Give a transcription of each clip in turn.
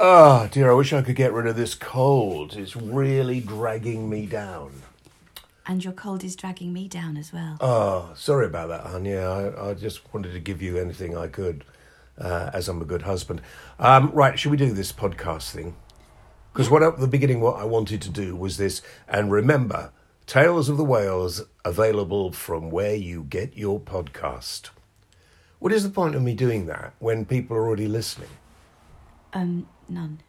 Oh dear, I wish I could get rid of this cold. It's really dragging me down. And your cold is dragging me down as well. Oh, sorry about that, hon. Yeah, I, I just wanted to give you anything I could, uh, as I'm a good husband. Um, right, should we do this podcast thing? Because what at the beginning, what I wanted to do was this, and remember, Tales of the Whales available from where you get your podcast. What is the point of me doing that when people are already listening? Um, none.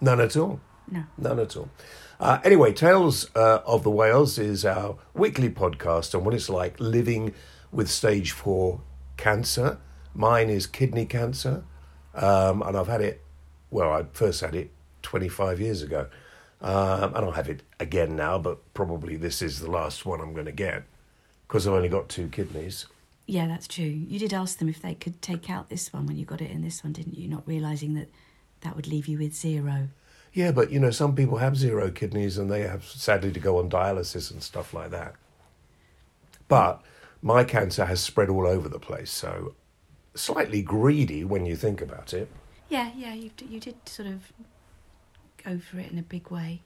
None at all. No. None at all. Uh, anyway, Tales uh, of the Whales is our weekly podcast on what it's like living with stage four cancer. Mine is kidney cancer, um, and I've had it. Well, I first had it 25 years ago, um, and I'll have it again now. But probably this is the last one I'm going to get because I've only got two kidneys. Yeah, that's true. You did ask them if they could take out this one when you got it in this one, didn't you? Not realizing that that would leave you with zero. Yeah, but you know, some people have zero kidneys and they have sadly to go on dialysis and stuff like that. But my cancer has spread all over the place, so slightly greedy when you think about it. Yeah, yeah, you you did sort of go for it in a big way.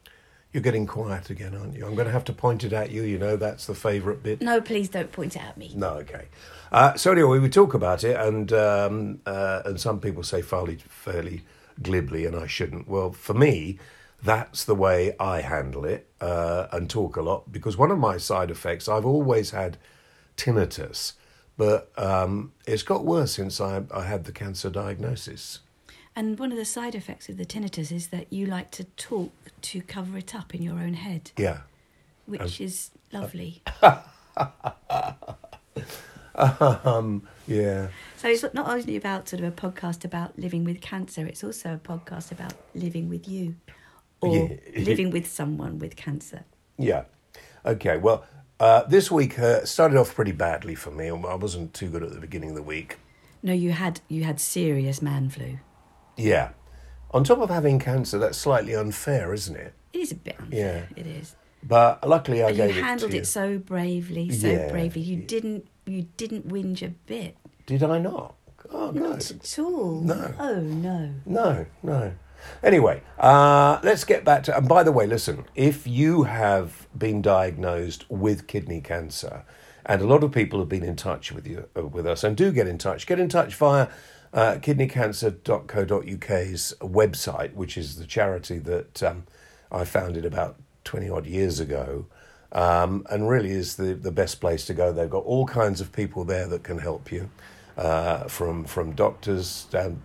You're getting quiet again, aren't you? I'm going to have to point it at you. You know, that's the favourite bit. No, please don't point it at me. No, okay. Uh, so anyway, we talk about it, and um, uh, and some people say fairly fairly glibly, and I shouldn't. Well, for me, that's the way I handle it uh, and talk a lot because one of my side effects, I've always had tinnitus, but um, it's got worse since I, I had the cancer diagnosis. And one of the side effects of the tinnitus is that you like to talk to cover it up in your own head, Yeah. which is lovely. Um, yeah. So it's not only about sort of a podcast about living with cancer, it's also a podcast about living with you or Yeah. living with someone with cancer. Yeah. Okay. Well, uh, this week uh, started off pretty badly for me. I wasn't too good at the beginning of the week. No, you had you had serious man flu. Yeah. On top of having cancer, that's slightly unfair, isn't it? It is a bit unfair. Yeah. It is. But luckily, I But you handled it it, so bravely, so Yeah. bravely. You didn't you didn't whinge a bit. Did I not? Oh, Not at all. No. Oh no. No, no. Anyway, uh, let's get back to. And by the way, listen, if you have been diagnosed with kidney cancer, and a lot of people have been in touch with you uh, with us, and do get in touch. Get in touch via uh, kidneycancer.co.uk's website, which is the charity that um, I founded about twenty odd years ago. Um, and really is the, the best place to go. They've got all kinds of people there that can help you, uh, from from doctors down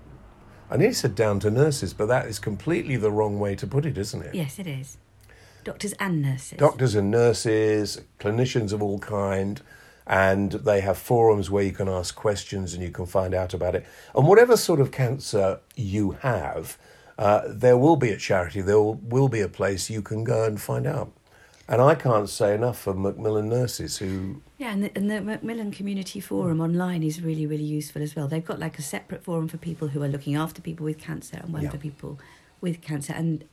I nearly said down to nurses, but that is completely the wrong way to put it, isn't it? Yes, it is. Doctors and nurses. Doctors and nurses, clinicians of all kind, and they have forums where you can ask questions and you can find out about it. And whatever sort of cancer you have, uh, there will be a charity, there will, will be a place you can go and find out. And I can't say enough for Macmillan nurses who Yeah, and the, and the Macmillan Community Forum online is really, really useful as well. They've got like a separate forum for people who are looking after people with cancer and one Yeah. for people with cancer. And,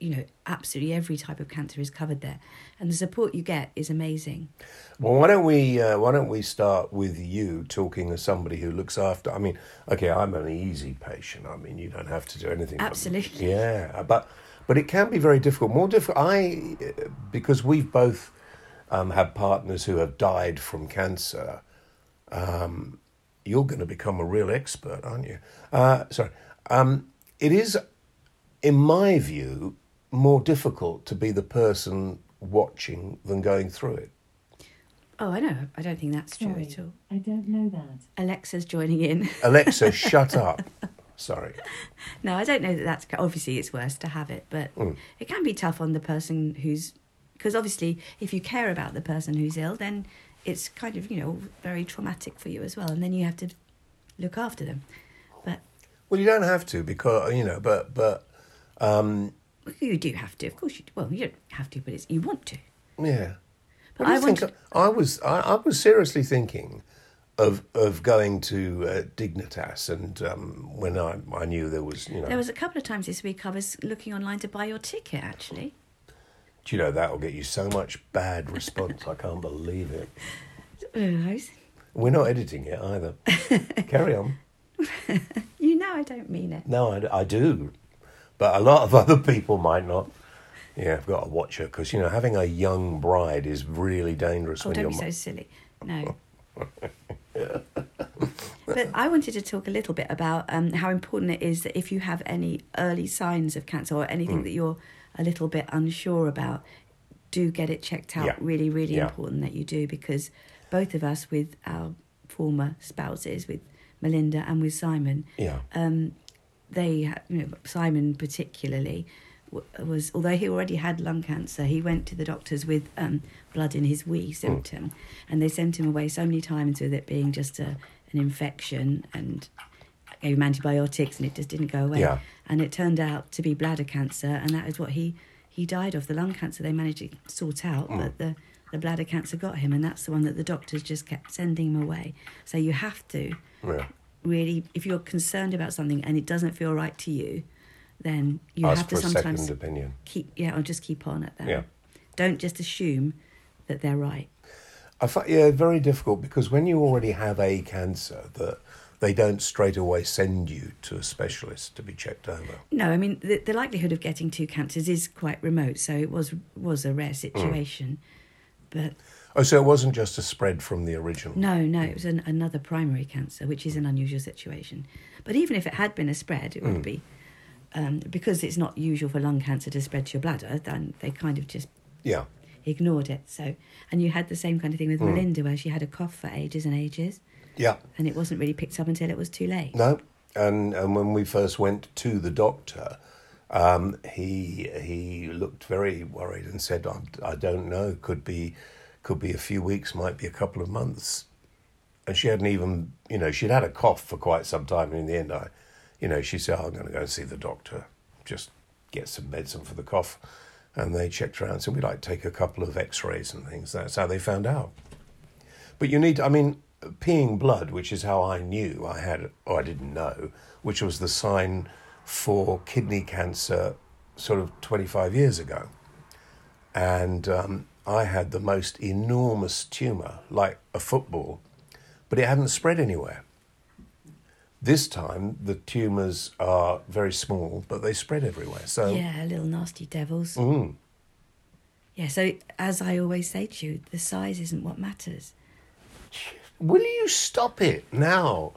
you know, absolutely every type of cancer is covered there. And the support you get is amazing. Well, why don't we uh, why don't we start with you talking as somebody who looks after? I mean, okay, I'm an easy patient. I mean, you don't have to do anything. Absolutely. Yeah, but but it can be very difficult. More difficult. I uh, because we've both um, had partners who have died from cancer. Um, you're going to become a real expert, aren't you? Uh, sorry. Um, it is, in my view, more difficult to be the person watching than going through it. Oh, I know. I don't think that's true Sorry, at all. I don't know that. Alexa's joining in. Alexa, shut up. Sorry. No, I don't know that that's obviously it's worse to have it, but Mm. it can be tough on the person who's because obviously if you care about the person who's ill, then it's kind of you know very traumatic for you as well, and then you have to look after them. But Well, you don't have to because you know, but but um, you do have to, of course. You do. well, you don't have to, but it's you want to. yeah. But I think? I was I, I was seriously thinking of of going to uh, Dignitas, and um, when I I knew there was you know, There was a couple of times this week I was looking online to buy your ticket. Actually, do you know that'll get you so much bad response. I can't believe it. Uh, We're not editing it either. Carry on. you know I don't mean it. No, I, I do, but a lot of other people might not. Yeah, I've got to watch her because you know having a young bride is really dangerous Oh, when don't you're. be so silly. No. but I wanted to talk a little bit about um, how important it is that if you have any early signs of cancer or anything Mm. that you're a little bit unsure about, do get it checked out. Yeah. Really, really Yeah. important that you do because both of us, with our former spouses, with Melinda and with Simon, yeah, um, they, you know, Simon particularly, was although he already had lung cancer, he went to the doctors with um, blood in his wee symptom, and they sent him away so many times with it being just a, an infection and gave him antibiotics, and it just didn't go away. Yeah. And it turned out to be bladder cancer, and that is what he he died of. The lung cancer they managed to sort out, but the the bladder cancer got him, and that's the one that the doctors just kept sending him away. So you have to yeah. really, if you're concerned about something and it doesn't feel right to you, then you Ask have to sometimes opinion. keep, yeah, or just keep on at that. Yeah. Don't just assume that they're right. I find yeah, very difficult because when you already have a cancer, that they don't straight away send you to a specialist to be checked over. No, I mean the, the likelihood of getting two cancers is quite remote, so it was was a Mm. rare situation. But Oh, so it wasn't just a spread from the original. no, no, it was an, another primary cancer, which is an unusual situation. But even if it had been a spread, it would Mm. be um, because it's not usual for lung cancer to spread to your bladder. Then they kind of just Yeah, ignored it. So, and you had the same kind of thing with Mm. Melinda, where she had a cough for ages and ages, yeah. and it wasn't really picked up until it was too late. No, and and when we first went to the doctor, um, he he looked very worried and said, I, "I don't know. Could be, could be a few weeks. Might be a couple of months." And she hadn't even, you know, she'd had a cough for quite some time. And in the end, I, you know, she said, "I'm going to go and see the doctor, just get some medicine for the cough." And they checked her out and said, "We'd like to take a couple of X-rays and things." That's how they found out. But you need, I mean, peeing blood, which is how I knew I had, or I didn't know, which was the sign for kidney cancer sort of 25 years ago. And um, I had the most enormous tumour, like a football, but it hadn't spread anywhere. This time, the tumours are very small, but they spread everywhere. So, Yeah, little nasty devils. mm, Yeah, so as I always say to you, the size isn't what matters. will you stop it now?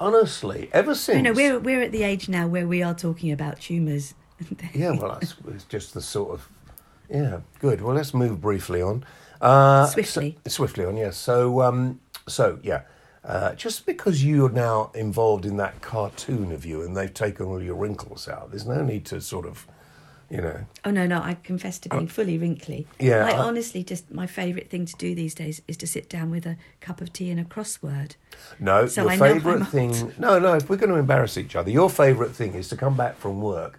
Honestly, ever since. No, no, we're we're at the age now where we are talking about tumours. Yeah, well, that's, it's just the sort of. Yeah, good. Well, let's move briefly on. Uh, Swiftly. so- swiftly on, yes. So, um, so yeah. Uh, just because you're now involved in that cartoon of you and they've taken all your wrinkles out, there's no need to sort of, you know. Oh no, no, I confess to being fully wrinkly. Yeah, I I- honestly just my favourite thing to do these days is to sit down with a cup of tea and a crossword. No, So your I know I'm favourite thing. No, no. If we're going to embarrass each other, your favourite thing is to come back from work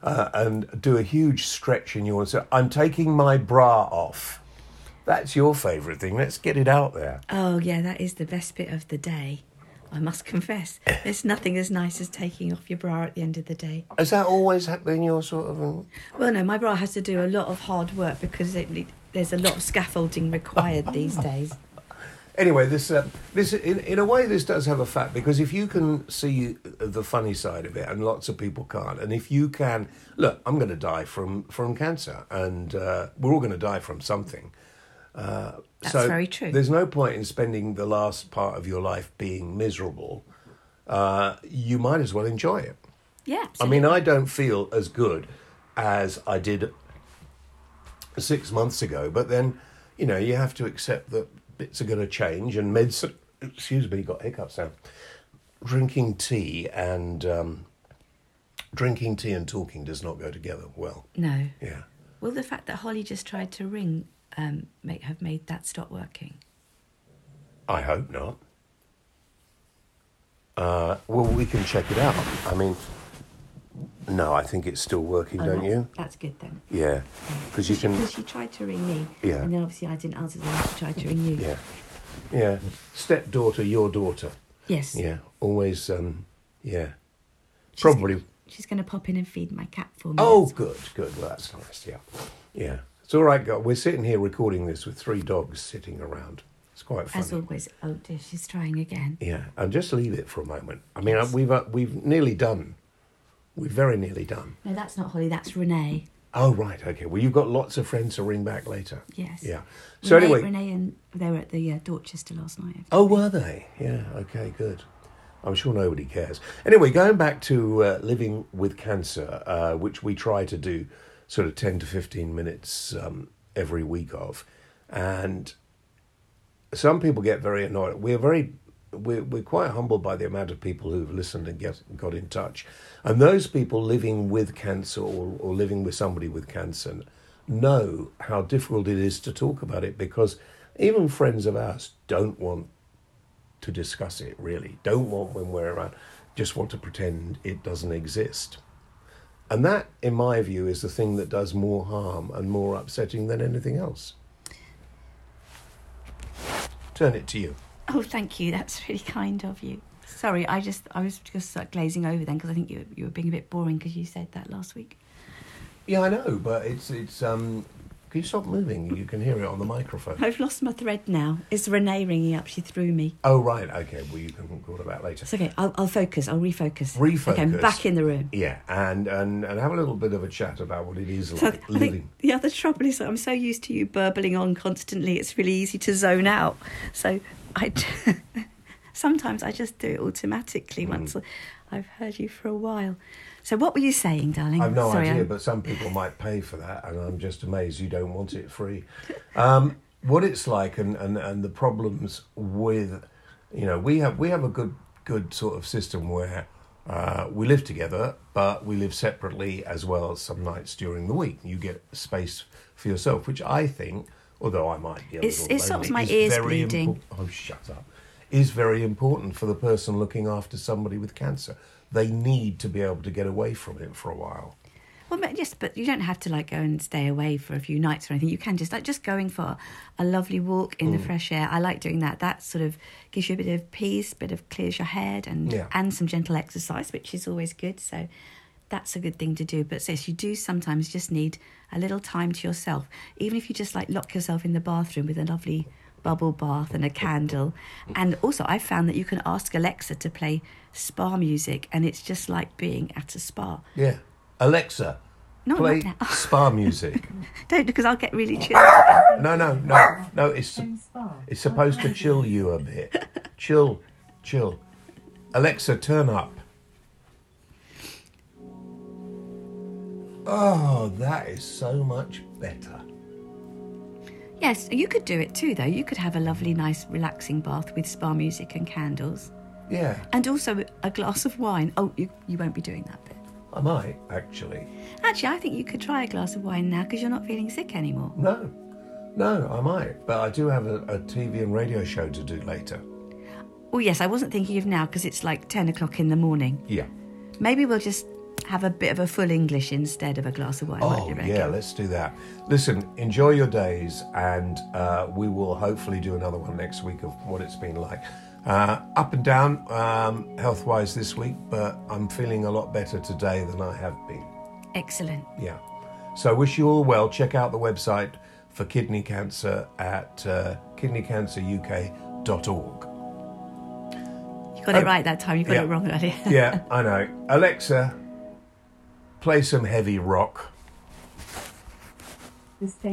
uh, and do a huge stretch in your say, "I'm taking my bra off." That's your favourite thing. Let's get it out there. Oh yeah, that is the best bit of the day. I must confess, there's nothing as nice as taking off your bra at the end of the day. Has that always been your sort of? um, Well, no, my bra has to do a lot of hard work because it, there's a lot of scaffolding required these days. Anyway, this uh, this in in a way this does have a fact because if you can see the funny side of it, and lots of people can't, and if you can look, I'm going to die from from cancer, and uh, we're all going to die from something. Uh, That's so very true. There's no point in spending the last part of your life being miserable. Uh, you might as well enjoy it. Yeah, I mean, I don't feel as good as I did six months ago, but then, you know, you have to accept that bits are going to change and medicine, excuse me, got hiccups now. Drinking tea and um, drinking tea and talking does not go together well. no. Yeah. Will the fact that Holly just tried to ring um, make have made that stop working? I hope not. Uh, well, we can check it out. I mean, no, I think it's still working, Oh, don't that's, you? That's good then. Yeah, because you can. Because she tried to ring me, Yeah. and then obviously I didn't answer the line. She tried to ring you. Yeah, yeah. Stepdaughter, your daughter. Yes. Yeah, always. Um, yeah, She's probably. gonna- she's going to pop in and feed my cat for me. Oh, That's- good, good. Well, that's nice. Yeah, yeah. It's all right. girl. We're sitting here recording this with three dogs sitting around. It's quite funny. As always. Oh dear, she's trying again. Yeah, and just leave it for a moment. I mean, Yes. we've uh, we've nearly done We're very nearly done. No, that's not Holly. That's Renee. Oh, right. Okay. Well, you've got lots of friends to ring back later. Yes. Yeah. So, Renee, anyway. Renee and they were at the uh, Dorchester last night. Oh, were they? Yeah. Okay. Good. I'm sure nobody cares. Anyway, going back to uh, living with cancer, uh, which we try to do sort of 10 to 15 minutes um, every week of, and some people get very annoyed. We're very we're, we're quite humbled by the amount of people who've listened and get, got in touch. And those people living with cancer or, or living with somebody with cancer know how difficult it is to talk about it because even friends of ours don't want to discuss it really, don't want when we're around, just want to pretend it doesn't exist. And that, in my view, is the thing that does more harm and more upsetting than anything else. Turn it to you. Oh, thank you. That's really kind of you. Sorry, I just I was just glazing over then because I think you you were being a bit boring because you said that last week. Yeah, I know, but it's it's um. Can you stop moving? You can hear it on the microphone. I've lost my thread now. It's Renee ringing up. She threw me. Oh right, okay. Well, you can call about later. It's okay. I'll, I'll focus. I'll refocus. Refocus. Okay, I'm back in the room. Yeah, and and and have a little bit of a chat about what it is So like living. the other trouble is that I'm so used to you burbling on constantly. It's really easy to zone out. So I sometimes I just do it automatically Mm. once I've heard you for a while. So what were you saying, darling? I've no Sorry, idea, I'm- but some people might pay for that, and I'm just amazed you don't want it free. Um, what it's like, and, and, and the problems with, you know, we have we have a good good sort of system where uh, we live together, but we live separately as well. as Some nights during the week, you get space for yourself, which I think, although I might be a It's- little it stops my ears bleeding. impor- oh, shut up! Is very important for the person looking after somebody with cancer. They need to be able to get away from it for a while. Well, but yes, but you don't have to like go and stay away for a few nights or anything. You can just like just going for a lovely walk in Mm. the fresh air. I like doing that. That sort of gives you a bit of peace, bit of clears your head, and Yeah. and some gentle exercise, which is always good. So that's a good thing to do. But yes, you do sometimes just need a little time to yourself, even if you just like lock yourself in the bathroom with a lovely bubble bath and a candle. And also, I found that you can ask Alexa to play spa music, and it's just like being at a spa. Yeah. Alexa, No, play not now. spa music. Don't because I'll get really oh. chilled. No, no, no, no. It's it's supposed to chill you a bit. Chill, chill. Alexa, turn up. Oh, that is so much better. Yes, you could do it too, though. You could have a lovely, nice, relaxing bath with spa music and candles, Yeah, and also a glass of wine. Oh, you you won't be doing that bit. I might actually. Actually, I think you could try a glass of wine now because you're not feeling sick anymore. No, no, I might. But I do have a, a TV and radio show to do later. Oh yes, I wasn't thinking of now because it's like ten o'clock in the morning. Yeah. Maybe we'll just have a bit of a full English instead of a glass of wine. Oh, you yeah, let's do that. Listen, enjoy your days, and uh, we will hopefully do another one next week of what it's been like. Uh, up and down um, health wise this week, but I'm feeling a lot better today than I have been. Excellent. Yeah. So, I wish you all well. Check out the website for kidney cancer at uh, kidneycanceruk.org. You got Oh, it right that time. You got yeah. it wrong earlier. yeah, I know. Alexa, play some heavy rock.